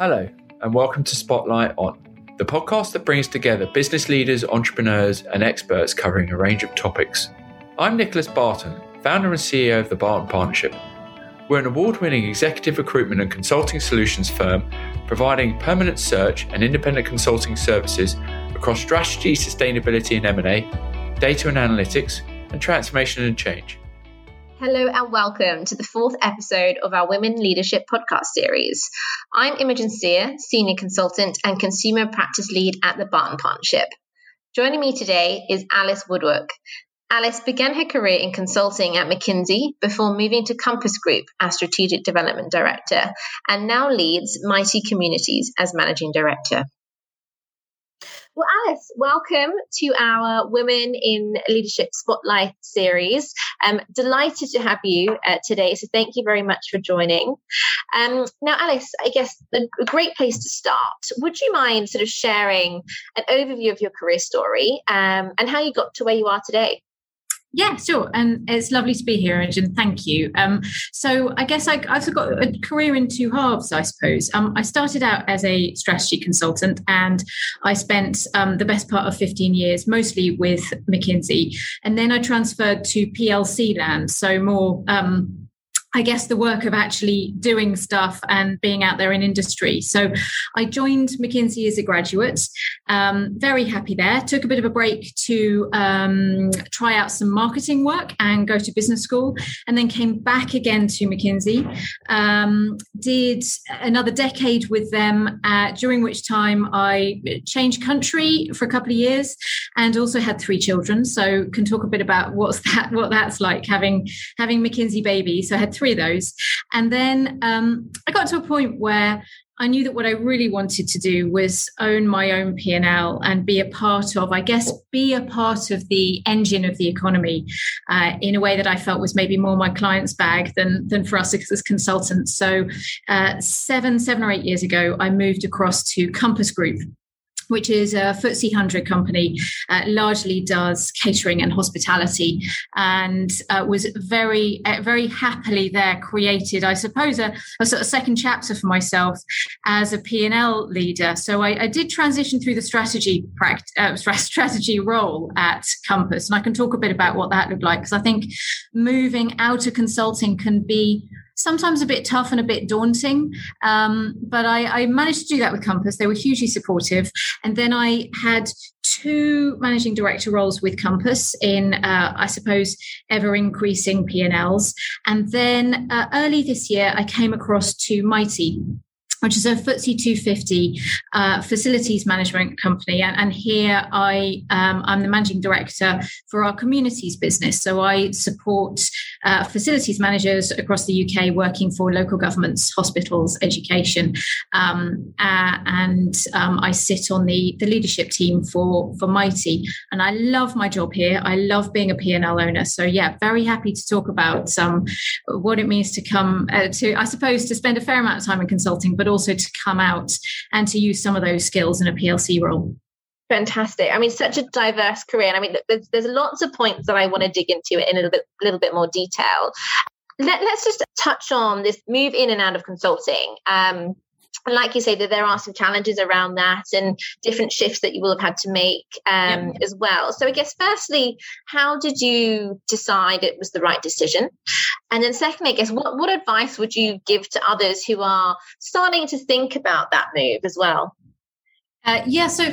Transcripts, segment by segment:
Hello, and welcome to Spotlight On, the podcast that brings together business leaders, entrepreneurs, and experts covering a range of topics. I'm Nicholas Barton, founder and CEO of the Barton Partnership. We're an award winning executive recruitment and consulting solutions firm providing permanent search and independent consulting services across strategy, sustainability and M&A, data and analytics, and transformation and change. Hello and welcome to the fourth episode of our Women Leadership podcast series. I'm Imogen Steer, Senior Consultant and Consumer Practice Lead at the Barton Partnership. Joining me today is Alice Woodwark. Alice began her career in consulting at McKinsey before moving to Compass Group as Strategic Development Director and now leads Mitie Communities as Managing Director. Well, Alice, welcome to our Women in Leadership Spotlight series. I'm delighted to have you uh, today, so thank you very much for joining. Um, now, Alice, I guess a great place to start. Would you mind sort of sharing an overview of your career story um, and how you got to where you are today? Yeah, sure. And it's lovely to be here, and thank you. Um, so I guess I, have got a career in two halves, I suppose. Um, I started out as a strategy consultant, and I spent um, the best part of 15 years mostly with McKinsey. And then I transferred to PLC land, so more um, I guess the work of actually doing stuff and being out there in industry. So I joined McKinsey as a graduate, um, very happy there. Took a bit of a break to um, try out some marketing work and go to business school, and then came back again to McKinsey. Um, did another decade with them, uh, during which time I changed country for a couple of years and also had three children. So can talk a bit about what's that what that's like having having McKinsey babies. So I had of those. And then um, I got to a point where I knew that what I really wanted to do was own my own P&L and be a part of, I guess, be a part of the engine of the economy uh, in a way that I felt was maybe more my client's bag than, than for us as consultants. So uh, seven, seven or eight years ago, I moved across to Compass Group, which is a FTSE 100 company, uh, largely does catering and hospitality, and uh, was very, uh, very happily there created, I suppose, a, a, sort of second chapter for myself as a P&L leader. So I, I did transition through the strategy uh, strategy role at Compass, and I can talk a bit about what that looked like because I think moving out of consulting can be sometimes a bit tough and a bit daunting. Um, but I, I, managed to do that with Compass. They were hugely supportive. And then I had two managing director roles with Compass in, uh, I suppose, ever increasing P&Ls. And then uh, early this year, I came across to Mitie, which is a FTSE 250 uh, facilities management company. And, and here I, um, I'm the managing director for our communities business. So I support uh, facilities managers across the UK working for local governments, hospitals, education. Um, uh, and um, I sit on the, the leadership team for, for Mitie. And I love my job here. I love being a P&L owner. So yeah, very happy to talk about um, what it means to come uh, to, I suppose, to spend a fair amount of time in consulting, but also to come out and to use some of those skills in a PLC role. Fantastic. I mean, such a diverse career. And I mean, there's, there's lots of points that I want to dig into in a little bit, little bit more detail. Let, us just touch on this move in and out of consulting. Um, and like you say, that there are some challenges around that and different shifts that you will have had to make um, yep. as well. So I guess firstly, how did you decide it was the right decision? And then secondly, I guess what, what advice would you give to others who are starting to think about that move as well? Uh, yeah, so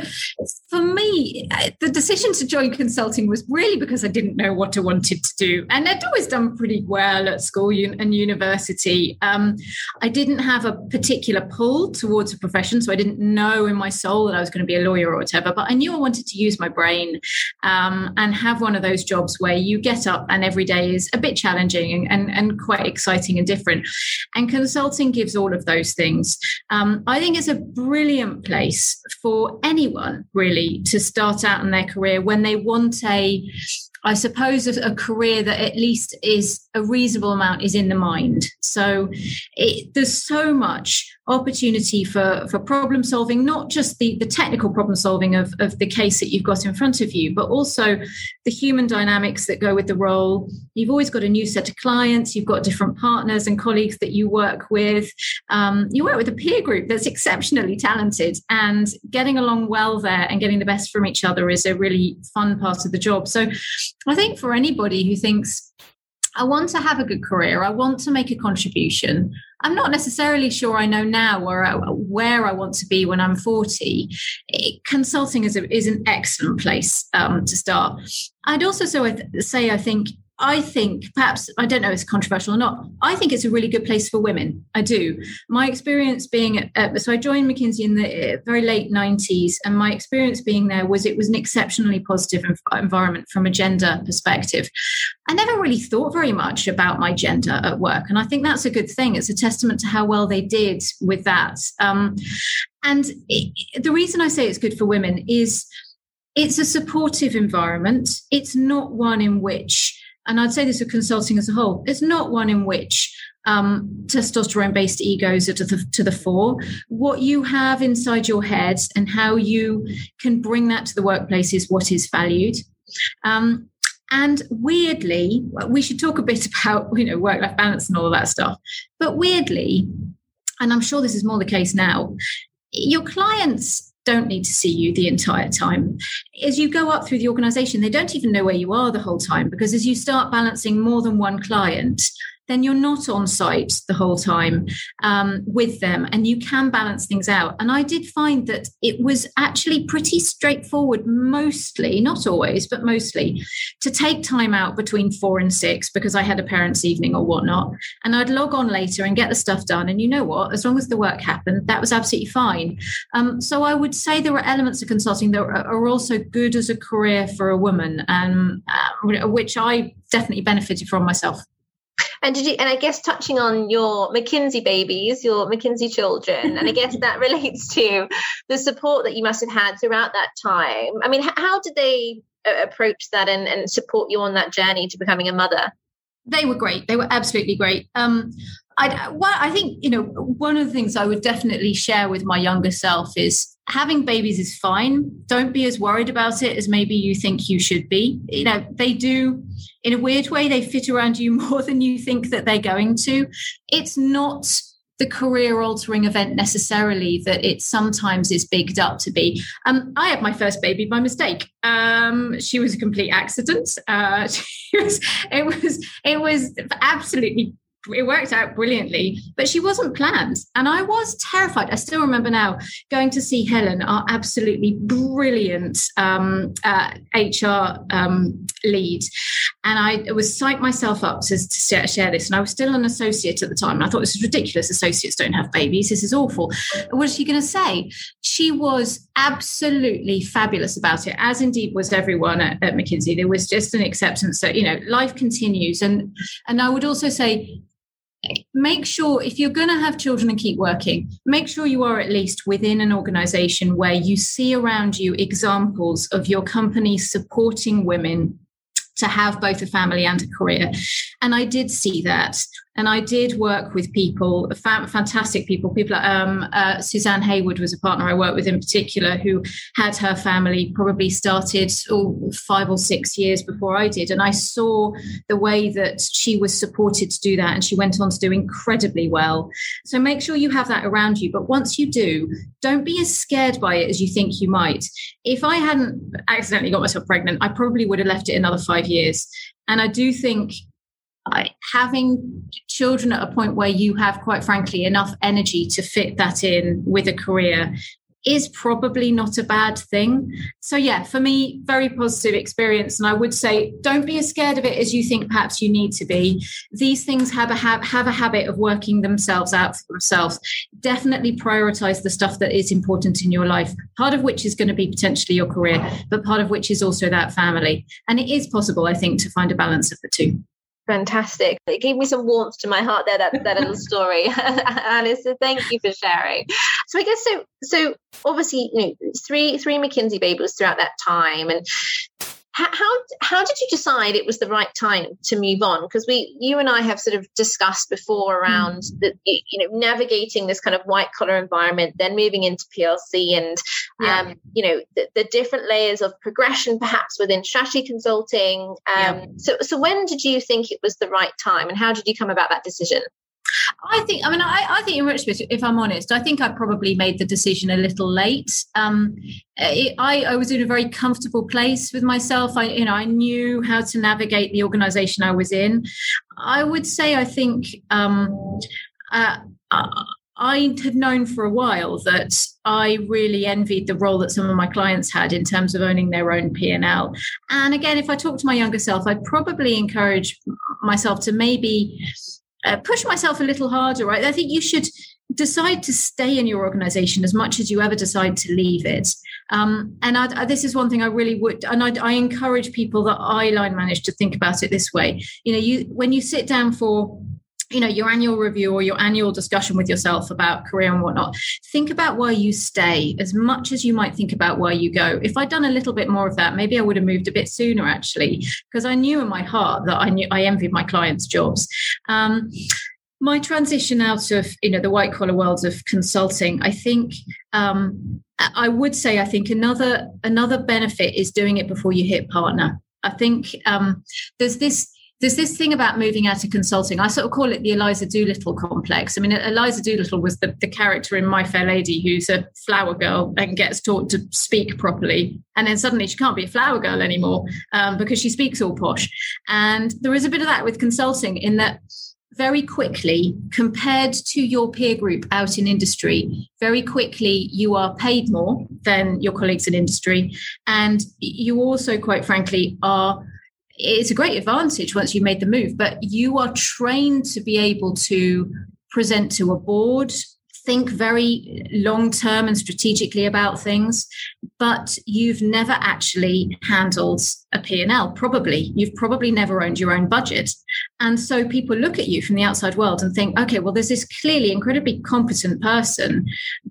for me, uh, the decision to join consulting was really because I didn't know what I wanted to do. And I'd always done pretty well at school and university. Um, I didn't have a particular pull towards a profession, so I didn't know in my soul that I was going to be a lawyer or whatever, but I knew I wanted to use my brain um, and have one of those jobs where you get up and every day is a bit challenging and, and, and quite exciting and different. And consulting gives all of those things. Um, I think it's a brilliant place for anyone really to start out in their career when they want a I suppose a, a, career that at least is a reasonable amount is in the mind. So it, there's so much opportunity for, for problem solving, not just the, the technical problem solving of, of the case that you've got in front of you, but also the human dynamics that go with the role. You've always got a new set of clients, you've got different partners and colleagues that you work with. Um, you work with a peer group that's exceptionally talented, and getting along well there and getting the best from each other is a really fun part of the job. So I think for anybody who thinks, I want to have a good career. I want to make a contribution. I'm not necessarily sure I know now where I, where I want to be when I'm 40. It, consulting is, a, is an excellent place um, to start. I'd also so say I think I think perhaps I don't know if it's controversial or not. I think it's a really good place for women. I do. My experience being so I joined McKinsey in the uh, very late '90s, and my experience being there was it was an exceptionally positive environment from a gender perspective. I never really thought very much about my gender at work, and I think that's a good thing. It's a testament to how well they did with that. Um, and it, the reason I say it's good for women is it's a supportive environment. It's not one in which and I'd say this of consulting as a whole, it's not one in which um, testosterone based egos are to the, to the fore. What you have inside your head and how you can bring that to the workplace is what is valued. Um, and weirdly, we should talk a bit about you know work life balance and all that stuff. But weirdly, and I'm sure this is more the case now, your clients don't need to see you the entire time. As you go up through the organization, they don't even know where you are the whole time because as you start balancing more than one client, then you're not on site the whole time um, with them and you can balance things out. And I did find that it was actually pretty straightforward, mostly, not always, but mostly, to take time out between four and six because I had a parents' evening or whatnot. And I'd log on later and get the stuff done. And you know what? As long as the work happened, that was absolutely fine. Um, so I would say there are elements of consulting that are also good as a career for a woman, um, uh, which I definitely benefited from myself. And did you, and I guess touching on your McKinsey babies, your McKinsey children, and I guess that relates to the support that you must have had throughout that time. I mean, how did they uh, approach that and, and support you on that journey to becoming a mother? They were great. They were absolutely great. Um, I, well, I think you know one of the things I would definitely share with my younger self is having babies is fine. Don't be as worried about it as maybe you think you should be. You know, they do, in a weird way, they fit around you more than you think that they're going to. It's not the career altering event necessarily that it sometimes is bigged up to be. Um, I had my first baby by mistake. Um, she was a complete accident. Uh, was, it was it was absolutely it worked out brilliantly, but she wasn't planned. And I was terrified. I still remember now going to see Helen, our absolutely brilliant um, uh, HR um, lead. And I was psyched myself up to, to, share this. And I was still an associate at the time. I thought this is ridiculous. Associates don't have babies. This is awful. What is she going to say? She was absolutely fabulous about it, as indeed was everyone at, at McKinsey. There was just an acceptance that, you know, life continues. And, and I would also say, make sure if you're going to have children and keep working, make sure you are at least within an organization where you see around you examples of your company supporting women to have both a family and a career. And I did see that. And I did work with people, fantastic people. People, um, uh, Suzanne Heywood was a partner I worked with in particular, who had her family probably started oh, five or six years before I did. And I saw the way that she was supported to do that. And she went on to do incredibly well. So make sure you have that around you. But once you do, don't be as scared by it as you think you might. If I hadn't accidentally got myself pregnant, I probably would have left it another five years. And I do think having children at a point where you have, quite frankly, enough energy to fit that in with a career is probably not a bad thing. So, yeah, for me, very positive experience. And I would say, don't be as scared of it as you think perhaps you need to be. These things have a, have, have a habit of working themselves out for themselves. Definitely prioritize the stuff that is important in your life, part of which is going to be potentially your career, but part of which is also that family. And it is possible, I think, to find a balance of the two. Fantastic. It gave me some warmth to my heart there, that, that little story. Alice, so thank you for sharing. So I guess so so obviously, you know, three three McKinsey babies throughout that time. And how how did you decide it was the right time to move on because we you and i have sort of discussed before around mm. the you know navigating this kind of white collar environment then moving into plc and yeah. um, you know the, the, different layers of progression perhaps within strategy consulting um, yeah. so so when did you think it was the right time and how did you come about that decision I think, I mean, I, I think in retrospect, if I'm honest, I think I probably made the decision a little late. Um, it, I, I was in a very comfortable place with myself. I, you know, I knew how to navigate the organization I was in. I would say, I think, um, uh, I had known for a while that I really envied the role that some of my clients had in terms of owning their own P&L. And again, if I talk to my younger self, I'd probably encourage myself to maybe uh, push myself a little harder, right? I think you should decide to stay in your organization as much as you ever decide to leave it. Um, and I, I, this is one thing I really would, and I, I encourage people that I line manage to think about it this way. You know, you when you sit down for you know your annual review or your annual discussion with yourself about career and whatnot think about where you stay as much as you might think about where you go. If i'd done a little bit more of that maybe i would have moved a bit sooner actually because i knew in my heart that i knew i envied my clients jobs. Um, my transition out of you know the white collar worlds of consulting i think um, i would say i think another another benefit is doing it before you hit partner. I think um, there's this there's this thing about moving out of consulting. I sort of call it the Eliza Doolittle complex. I mean, Eliza Doolittle was the, the character in My Fair Lady who's a flower girl and gets taught to speak properly. And then suddenly she can't be a flower girl anymore um, because she speaks all posh. And there is a bit of that with consulting in that very quickly, compared to your peer group out in industry, very quickly you are paid more than your colleagues in industry. And you also, quite frankly, are it's a great advantage once you've made the move, but you are trained to be able to present to a board, think very long term and strategically about things, but you've never actually handled a P&L, probably. You've probably never owned your own budget. And so people look at you from the outside world and think, okay, well, there's this clearly incredibly competent person,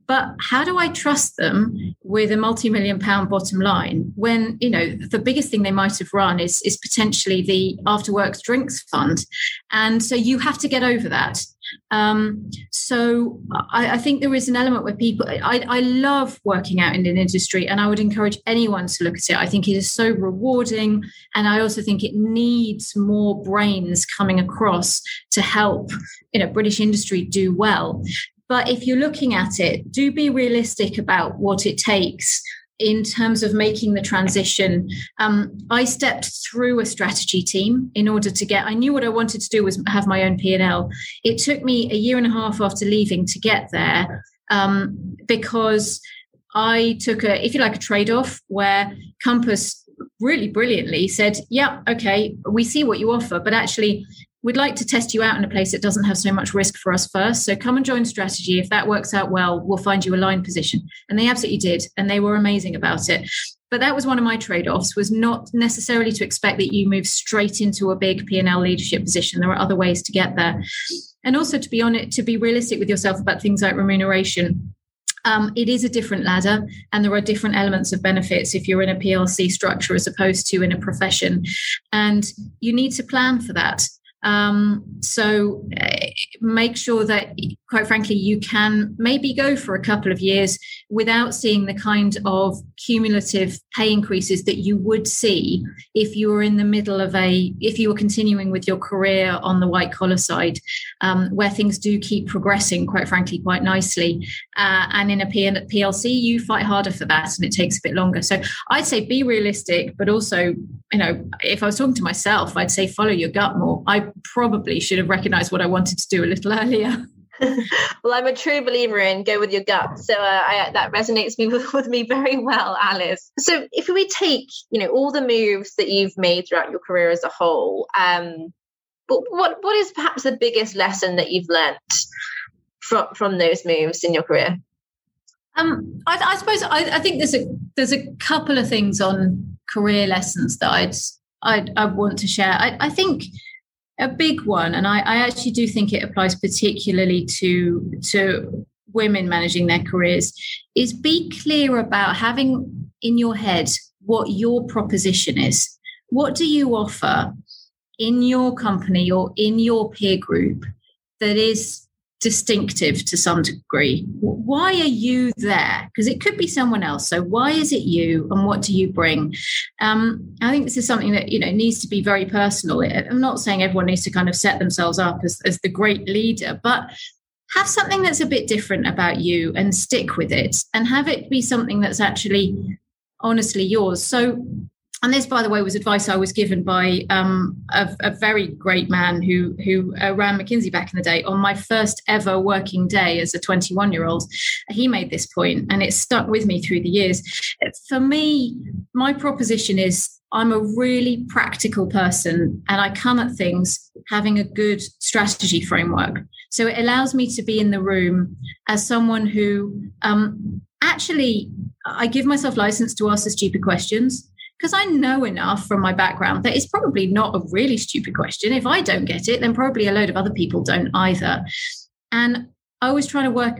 but how do I trust them with a multi-million pound bottom line when, you know, the biggest thing they might have run is, is potentially the after works drinks fund. And so you have to get over that. Um, so I, I, think there is an element where people, I, I love working out in an industry and I would encourage anyone to look at it. I think it is so rewarding. And I also think it needs more brains coming across to help, you know, British industry do well. But if you're looking at it, do be realistic about what it takes in terms of making the transition, um, I stepped through a strategy team in order to get. I knew what I wanted to do was have my own P and L. It took me a year and a half after leaving to get there um, because I took a, if you like, a trade off where Compass really brilliantly said, "Yeah, okay, we see what you offer, but actually." We'd like to test you out in a place that doesn't have so much risk for us first. So come and join strategy. If that works out well, we'll find you a line position. And they absolutely did. And they were amazing about it. But that was one of my trade-offs was not necessarily to expect that you move straight into a big P&L leadership position. There are other ways to get there. And also to be on it, to be realistic with yourself about things like remuneration. Um, it is a different ladder and there are different elements of benefits if you're in a PLC structure as opposed to in a profession. And you need to plan for that. Um, so uh, make sure that, quite frankly, you can maybe go for a couple of years without seeing the kind of cumulative pay increases that you would see if you were in the middle of a, if you were continuing with your career on the white collar side, um, where things do keep progressing, quite frankly, quite nicely. Uh, and in a PLC, you fight harder for that and it takes a bit longer. So I'd say be realistic, but also, you know, if I was talking to myself, I'd say follow your gut more. I probably should have recognized what I wanted to do a little earlier. well, I'm a true believer in go with your gut, so uh, I, that resonates me with, with, me very well, Alice. So, if we take, you know, all the moves that you've made throughout your career as a whole, um, but what what is perhaps the biggest lesson that you've learnt from from those moves in your career? Um, I, I suppose I, I, think there's a there's a couple of things on career lessons that I'd I'd, I want to share. I, I think a big one, and I, I actually do think it applies particularly to to women managing their careers, is be clear about having in your head what your proposition is. what do you offer in your company or in your peer group that is distinctive to some degree. Why are you there? Because it could be someone else. So why is it you, and what do you bring? Um, I think this is something that you know needs to be very personal. I'm not saying everyone needs to kind of set themselves up as, as the great leader, but have something that's a bit different about you and stick with it, and have it be something that's actually honestly yours. So and this, by the way, was advice I was given by um, a, a, very great man who who uh, ran McKinsey back in the day. On my first ever working day as a 21 year old, he made this point, and it stuck with me through the years. For me, my proposition is I'm a really practical person, and I come at things having a good strategy framework. So it allows me to be in the room as someone who um, actually I give myself license to ask the stupid questions because I know enough from my background that it's probably not a really stupid question. If I don't get it, then probably a load of other people don't either. And I always try to work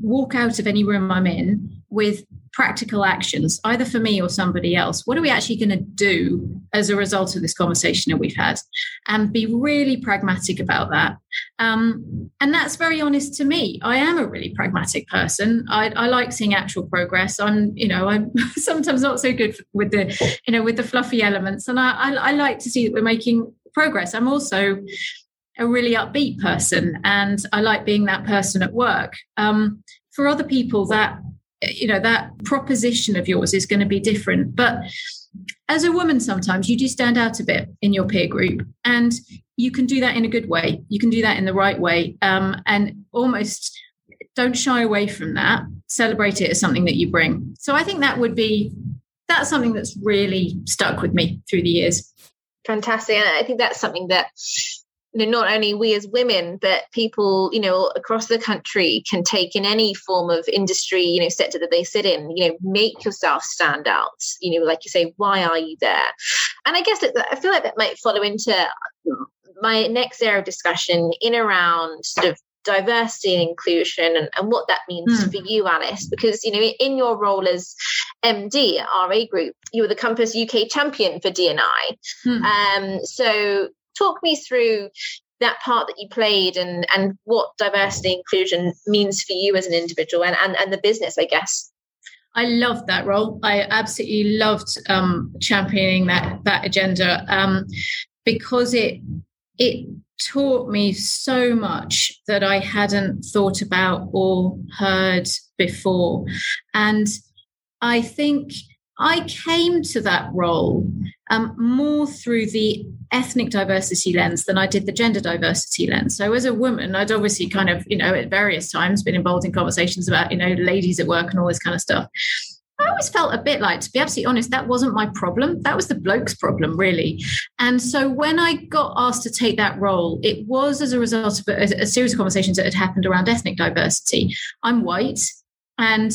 walk out of any room I'm in with practical actions, either for me or somebody else. What are we actually going to do as a result of this conversation that we've had? And be really pragmatic about that. Um, and that's very honest to me. I am a really pragmatic person. I, I like seeing actual progress. I'm, you know, I'm sometimes not so good with the, you know, with the fluffy elements. And I, I, I like to see that we're making progress. I'm also a really upbeat person and I like being that person at work. Um, for other people, that you know that proposition of yours is going to be different. But as a woman sometimes you do stand out a bit in your peer group and you can do that in a good way. You can do that in the right way um, and almost don't shy away from that. Celebrate it as something that you bring. So i think that would be that's something that's really stuck with me through the years. Fantastic and i think that's something that you know, not only we as women, but people, you know, across the country can take in any form of industry, you know, sector that they sit in, you know, make yourself stand out. You know, like you say, why are you there? And I guess that, I feel like that might follow into my next area of discussion in around sort of diversity and inclusion and, and what that means mm. for you alice because you know in your role as md at ra group you were the compass uk champion for D&I mm. um, so talk me through that part that you played and and what diversity inclusion means for you as an individual and and, and the business i guess I loved that role. I absolutely loved um, championing that that agenda um, because it it taught me so much that I hadn't thought about or heard before, and I think I came to that role um, more through the ethnic diversity lens than I did the gender diversity lens. So, as a woman, I'd obviously kind of, you know, at various times been involved in conversations about, you know, ladies at work and all this kind of stuff. I always felt a bit like, to be absolutely honest, that wasn't my problem. That was the bloke's problem, really. And so when I got asked to take that role, it was as a result of a, a series of conversations that had happened around ethnic diversity. I'm white, and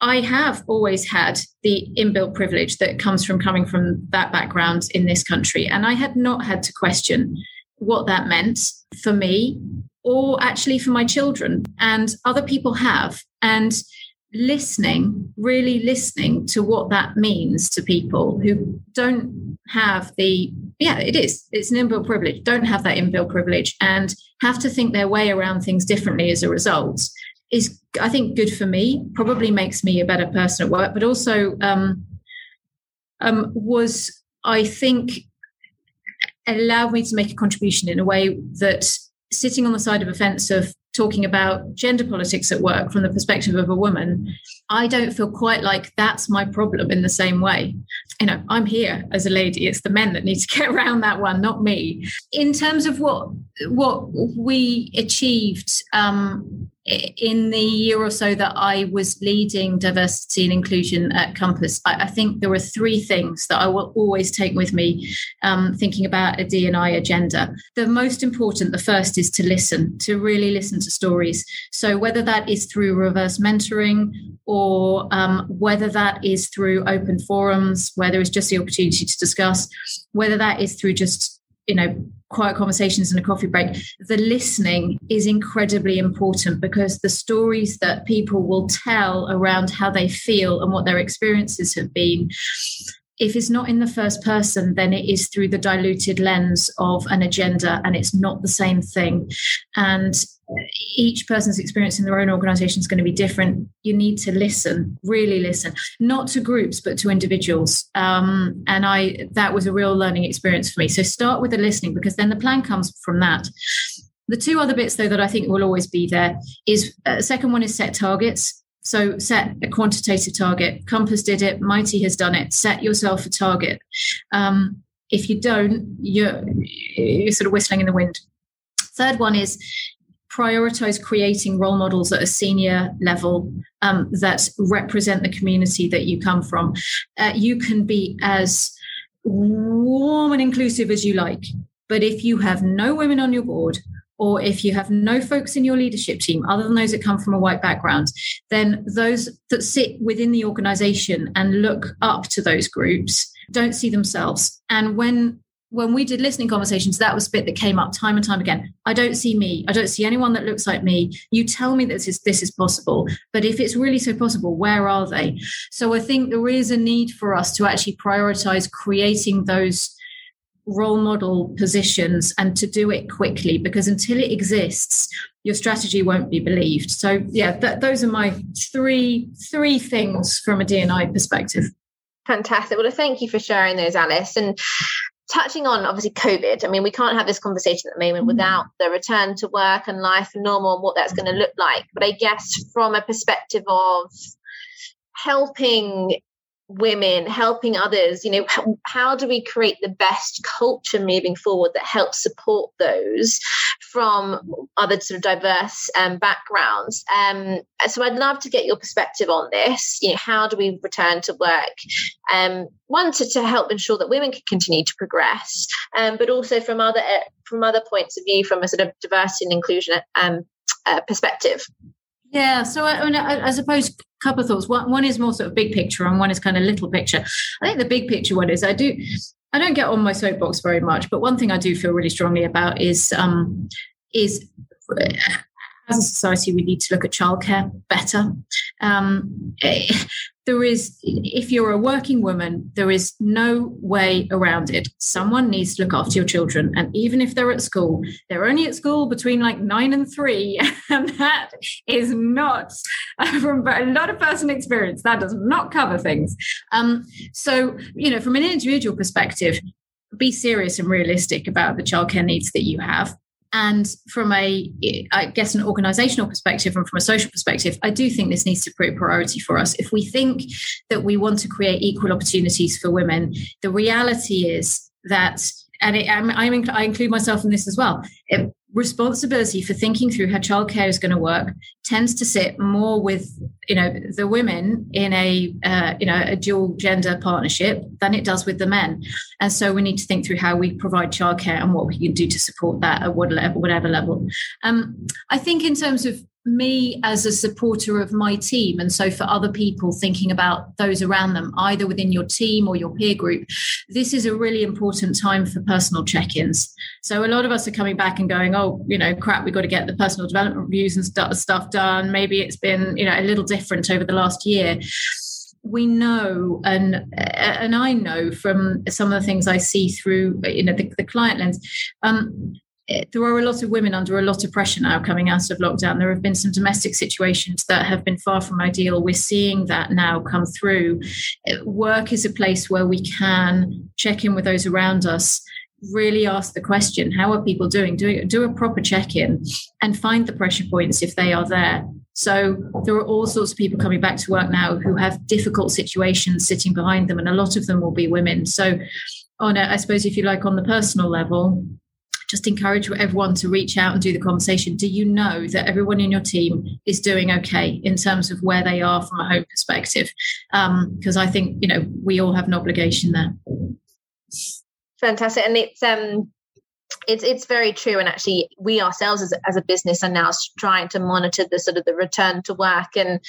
I have always had the inbuilt privilege that comes from coming from that background in this country. And I had not had to question what that meant for me or actually for my children. And other people have. And listening, really listening to what that means to people who don't have the, yeah, it is, it's an inbuilt privilege, don't have that inbuilt privilege and have to think their way around things differently as a result is I think good for me. Probably makes me a better person at work, but also um, um, was I think allowed me to make a contribution in a way that sitting on the side of a fence of talking about gender politics at work from the perspective of a woman, I don't feel quite like that's my problem in the same way. You know, I'm here as a lady. It's the men that need to get around that one, not me. In terms of what what we achieved um, in the year or so that I was leading diversity and inclusion at Compass, I, I think there were three things that I will always take with me um, thinking about a D&I agenda. The most important, the first is to listen, to really listen to stories. So whether that is through reverse mentoring or um, whether that is through open forums where there is just the opportunity to discuss, whether that is through just you know quiet conversations and a coffee break the listening is incredibly important because the stories that people will tell around how they feel and what their experiences have been if it's not in the first person, then it is through the diluted lens of an agenda, and it's not the same thing. And each person's experience in their own organization is going to be different. You need to listen, really listen, not to groups, but to individuals. Um, and I that was a real learning experience for me. So start with the listening because then the plan comes from that. The two other bits, though, that I think will always be there is uh, second one is set targets. So set a quantitative target. Compass did it. Mitie has done it. Set yourself a target. Um, if you don't, you're, you're sort of whistling in the wind. Third one is prioritize creating role models at a senior level um, that represent the community that you come from. Uh, you can be as warm and inclusive as you like, but if you have no women on your board, or if you have no folks in your leadership team other than those that come from a white background, then those that sit within the organization and look up to those groups don't see themselves. And when when we did listening conversations, that was a bit that came up time and time again. I don't see me. I don't see anyone that looks like me. You tell me that this is, this is possible, but if it's really so possible, where are they? So I think there is a need for us to actually prioritize creating those role model positions and to do it quickly because until it exists your strategy won't be believed so yeah th- those are my three three things from a D&I perspective fantastic well thank you for sharing those alice and touching on obviously covid i mean we can't have this conversation at the moment mm-hmm. without the return to work and life and normal and what that's going to look like but i guess from a perspective of helping women helping others you know how, do we create the best culture moving forward that helps support those from other sort of diverse um, backgrounds? Um, so i'd love to get your perspective on this. You know how do we return to work? Um, one to, to help ensure that women can continue to progress um, but also from other uh, from other points of view from a sort of diversity and inclusion um, uh, perspective yeah, so I, I, mean, I, I suppose a couple of thoughts. One, one is more sort of big picture, and one is kind of little picture. I think the big picture one is I do I don't get on my soapbox very much, but one thing I do feel really strongly about is um, is as a society, we need to look at childcare better. Um, there is, if you're a working woman, there is no way around it. Someone needs to look after your children. And even if they're at school, they're only at school between like nine and three. And that is not, from a lot of personal experience, that does not cover things. Um, so, you know, from an individual perspective, be serious and realistic about the childcare needs that you have and from a, I guess, an organizational perspective and from a social perspective, I do think this needs to be a priority for us. If we think that we want to create equal opportunities for women, the reality is that, and it, I'm, I'm, i include myself in this as well. It, responsibility for thinking through how childcare is going to work tends to sit more with you know the women in a uh, you know a dual gender partnership than it does with the men. And so we need to think through how we provide childcare and what we can do to support that at whatever level. Um, i think in terms of me as a supporter of my team and so for other people thinking about those around them either within your team or your peer group this is a really important time for personal check-ins. So a lot of us are coming back and going oh you know crap we've got to get the personal development reviews and stuff done. Maybe it's been you know a little different over the last year. We know and and I know from some of the things I see through you know the, the client lens um, there are a lot of women under a lot of pressure now coming out of lockdown. There have been some domestic situations that have been far from ideal. We're seeing that now come through. Uh, work is a place where we can check in with those around us, really ask the question how are people doing? Do, do a proper check in and find the pressure points if they are there. So there are all sorts of people coming back to work now who have difficult situations sitting behind them, and a lot of them will be women. So, on a, I suppose, if you like, on the personal level, just encourage everyone to reach out and do the conversation. Do you know that everyone in your team is doing okay in terms of where they are from a home perspective? Because um, I think you know we all have an obligation there. Fantastic, and it's um it's it's very true and actually we ourselves as, as a business are now trying to monitor the sort of the return to work and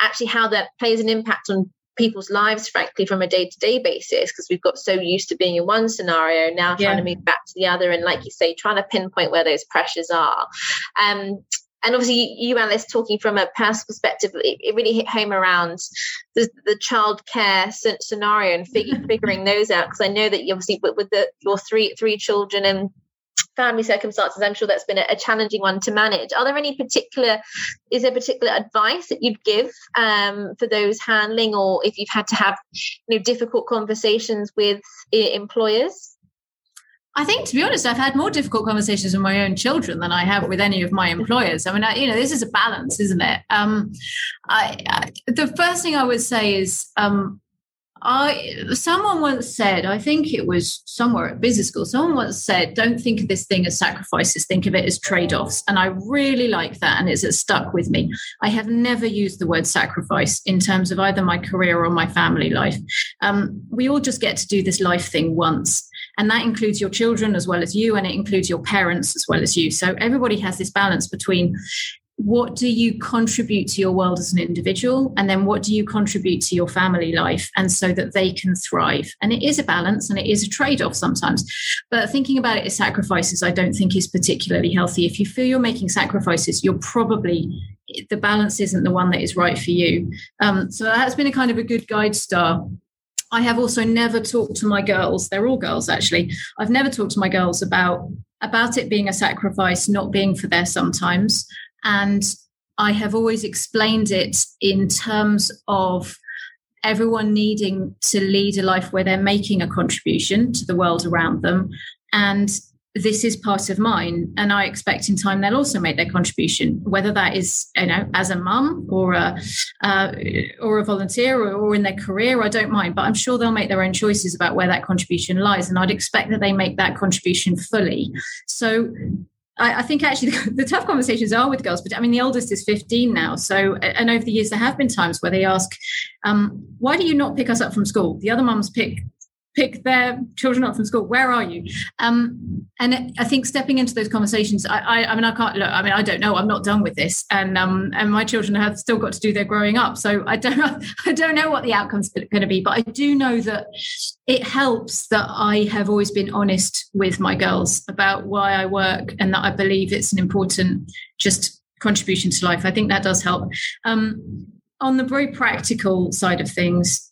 actually how that plays an impact on people's lives, frankly, from a day to day basis, because we've got so used to being in one scenario, now trying to move back to the other. And like you say, trying to pinpoint where those pressures are. Um, and obviously you, Alice, talking from a personal perspective, it, it really hit home around the, the childcare scenario and fig- figuring those out. Because I know that you obviously with, with the, your three three children and family circumstances, I'm sure that's been a, a, challenging one to manage. Are there any particular, is there particular advice that you'd give um, for those handling, or if you've had to have you know difficult conversations with employers? I think, to be honest, I've had more difficult conversations with my own children than I have with any of my employers. I mean, I, you know, this is a balance, isn't it? Um, I, I, the first thing I would say is um, I someone once said, I think it was somewhere at business school, someone once said, don't think of this thing as sacrifices, think of it as trade-offs. And I really like that and it's stuck with me. I have never used the word sacrifice in terms of either my career or my family life. Um, we all just get to do this life thing once. And that includes your children as well as you, and it includes your parents as well as you. So everybody has this balance between what do you contribute to your world as an individual? And then what do you contribute to your family life? And so that they can thrive. And it is a balance and it is a trade-off sometimes. But thinking about it as sacrifices i don't think is particularly healthy. If you feel you're making sacrifices you're probably the balance isn't the one that is right for you. Um, so that's been a kind of a good guide star. I have also never talked to my girls. They're all girls, actually. I've never talked to my girls about about it being a sacrifice, not being for their sometimes. And I have always explained it in terms of everyone needing to lead a life where they're making a contribution to the world around them. And this is part of mine. And I expect in time they'll also make their contribution, whether that is, you know, as a mum or a, uh, or a volunteer or, or in their career, I don't mind. But I'm sure they'll make their own choices about where that contribution lies. And I'd expect that they make that contribution fully. So I, I think actually the, the, tough conversations are with girls, but I mean, the oldest is 15 now. So, and over the years, there have been times where they ask, um, why do you not pick us up from school? The other mums pick pick their children up from school. Where are you? Um, and I think stepping into those conversations, I, I, I, mean, I can't look. I mean, I don't know. I'm not done with this, and um, and my children have still got to do their growing up. So I don't, I don't know what the outcome's going to be, but I do know that it helps that I have always been honest with my girls about why I work and that I believe it's an important just contribution to life. I think that does help. Um, on the very practical side of things,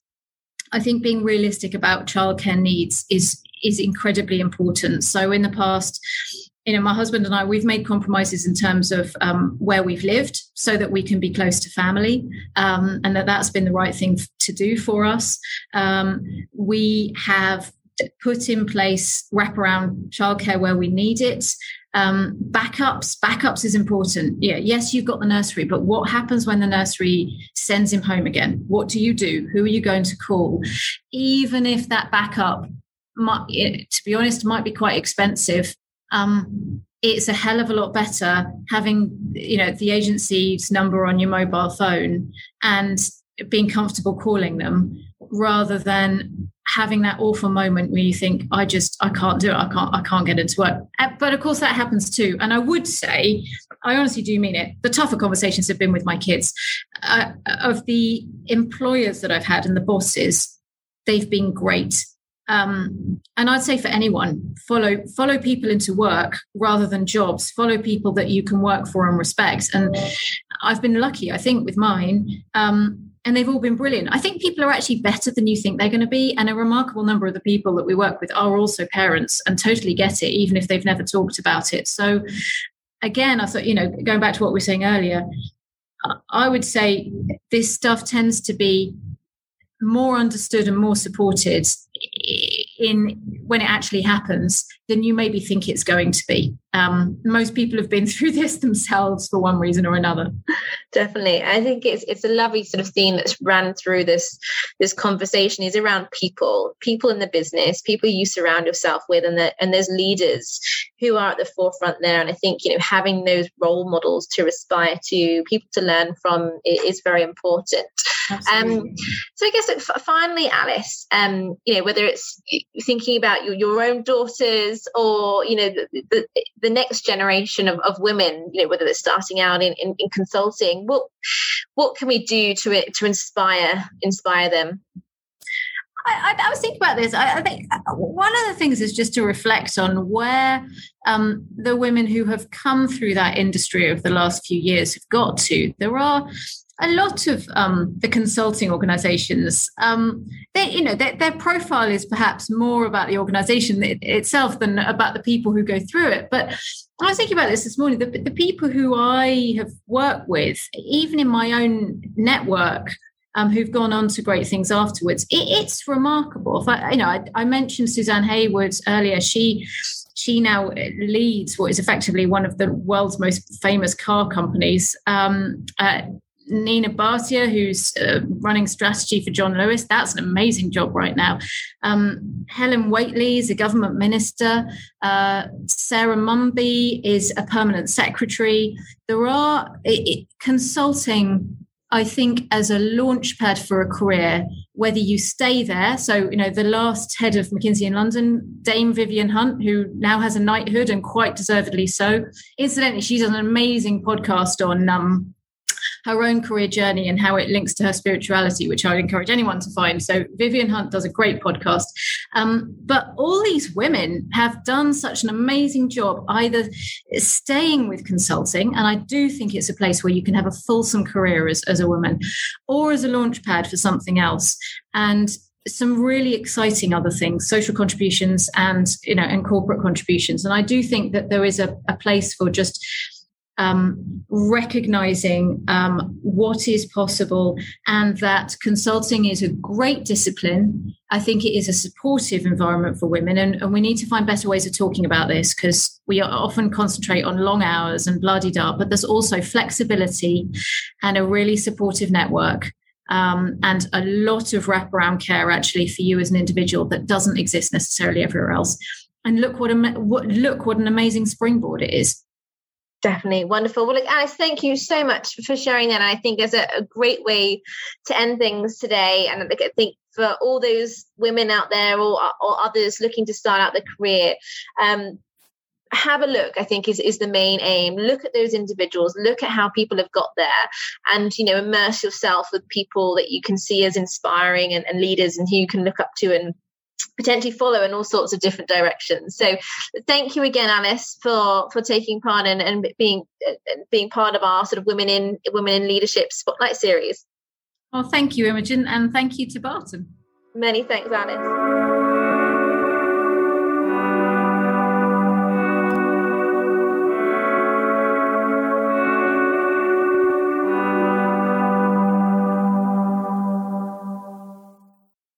I think being realistic about childcare needs is is incredibly important. So in the past, you know, my husband and I, we've made compromises in terms of um, where we've lived so that we can be close to family, um, and that that's been the right thing to do for us. Um, we have put in place wraparound childcare where we need it. Um, backups, backups is important. Yeah, yes, you've got the nursery, but what happens when the nursery sends him home again? What do you do? Who are you going to call? Even if that backup, might, to be honest, might be quite expensive. Um, it's a hell of a lot better having you know the agency's number on your mobile phone and being comfortable calling them rather than having that awful moment where you think i just i can't do it i can't i can't get into work uh, but of course that happens too and i would say i honestly do mean it the tougher conversations have been with my kids uh, of the employers that i've had and the bosses they've been great um, and I'd say for anyone, follow follow people into work rather than jobs. Follow people that you can work for and respect. And I've been lucky, I think, with mine. Um, and they've all been brilliant. I think people are actually better than you think they're going to be. And a remarkable number of the people that we work with are also parents and totally get it, even if they've never talked about it. So, again, I thought, you know, going back to what we were saying earlier, I would say this stuff tends to be more understood and more supported in when it actually happens than you maybe think it's going to be. Um, most people have been through this themselves for one reason or another. Definitely, I think it's it's a lovely sort of theme that's ran through this this conversation is around people, people in the business, people you surround yourself with, and the, and there's leaders who are at the forefront there. And I think you know having those role models to aspire to, people to learn from, is very important. Um, so I guess finally, Alice, um, you know whether it's thinking about your, your own daughters or you know the, the, the next generation of, of women you know whether they're starting out in, in, in consulting what what can we do to to inspire inspire them I, I, was thinking about this. I, I, think uh, one of the things is just to reflect on where um, the women who have come through that industry over the last few years have got to. There are a lot of um, the consulting organizations, um, they, you know, their, their, profile is perhaps more about the organization itself than about the people who go through it. But I was thinking about this this morning. The, the people who I have worked with, even in my own network, um, who've gone on to great things afterwards. It, it's remarkable. If I, you know, I, I mentioned Suzanne Heywood earlier. She she now leads what is effectively one of the world's most famous car companies. Um, uh, Nina Bhatia, who's uh, running strategy for John Lewis. That's an amazing job right now. Um, Helen Whately is a government minister. Uh, Sarah Munby is a permanent secretary. There are it, it, consulting I think as a launch pad for a career, whether you stay there. So, you know, the last head of McKinsey in London, Dame Vivian Hunt, who now has a knighthood and quite deservedly so. Incidentally, she's an amazing podcast on um, her own career journey and how it links to her spirituality, which I would encourage anyone to find. So Vivian Hunt does a great podcast. Um, but all these women have done such an amazing job either staying with consulting, and I do think it's a place where you can have a fulsome career as, as a woman, or as a launch pad for something else. And some really exciting other things social contributions and you know and corporate contributions and i do think that there is a, a place for just um, recognizing um, what is possible and that consulting is a great discipline. I think it is a supportive environment for women, and, and we need to find better ways of talking about this because we often concentrate on long hours and bloody da, but there's also flexibility and a really supportive network. Um, and a lot of wraparound care actually for you as an individual that doesn't exist necessarily everywhere else. And look what a what, look what an amazing springboard it is. Definitely wonderful. Well, look, Alice, thank you so much for sharing that. I think there's a, a great way to end things today. And I think for all those women out there or, or others looking to start out their career, um, have a look i think is, is the main aim look at those individuals look at how people have got there and you know immerse yourself with people that you can see as inspiring and, and leaders and who you can look up to and potentially follow in all sorts of different directions. So thank you again, Alice, for for taking part in and being uh, being part of our sort of women in women in leadership spotlight series. Well, thank you, Imogen, and thank you to Barton. Many thanks, Alice.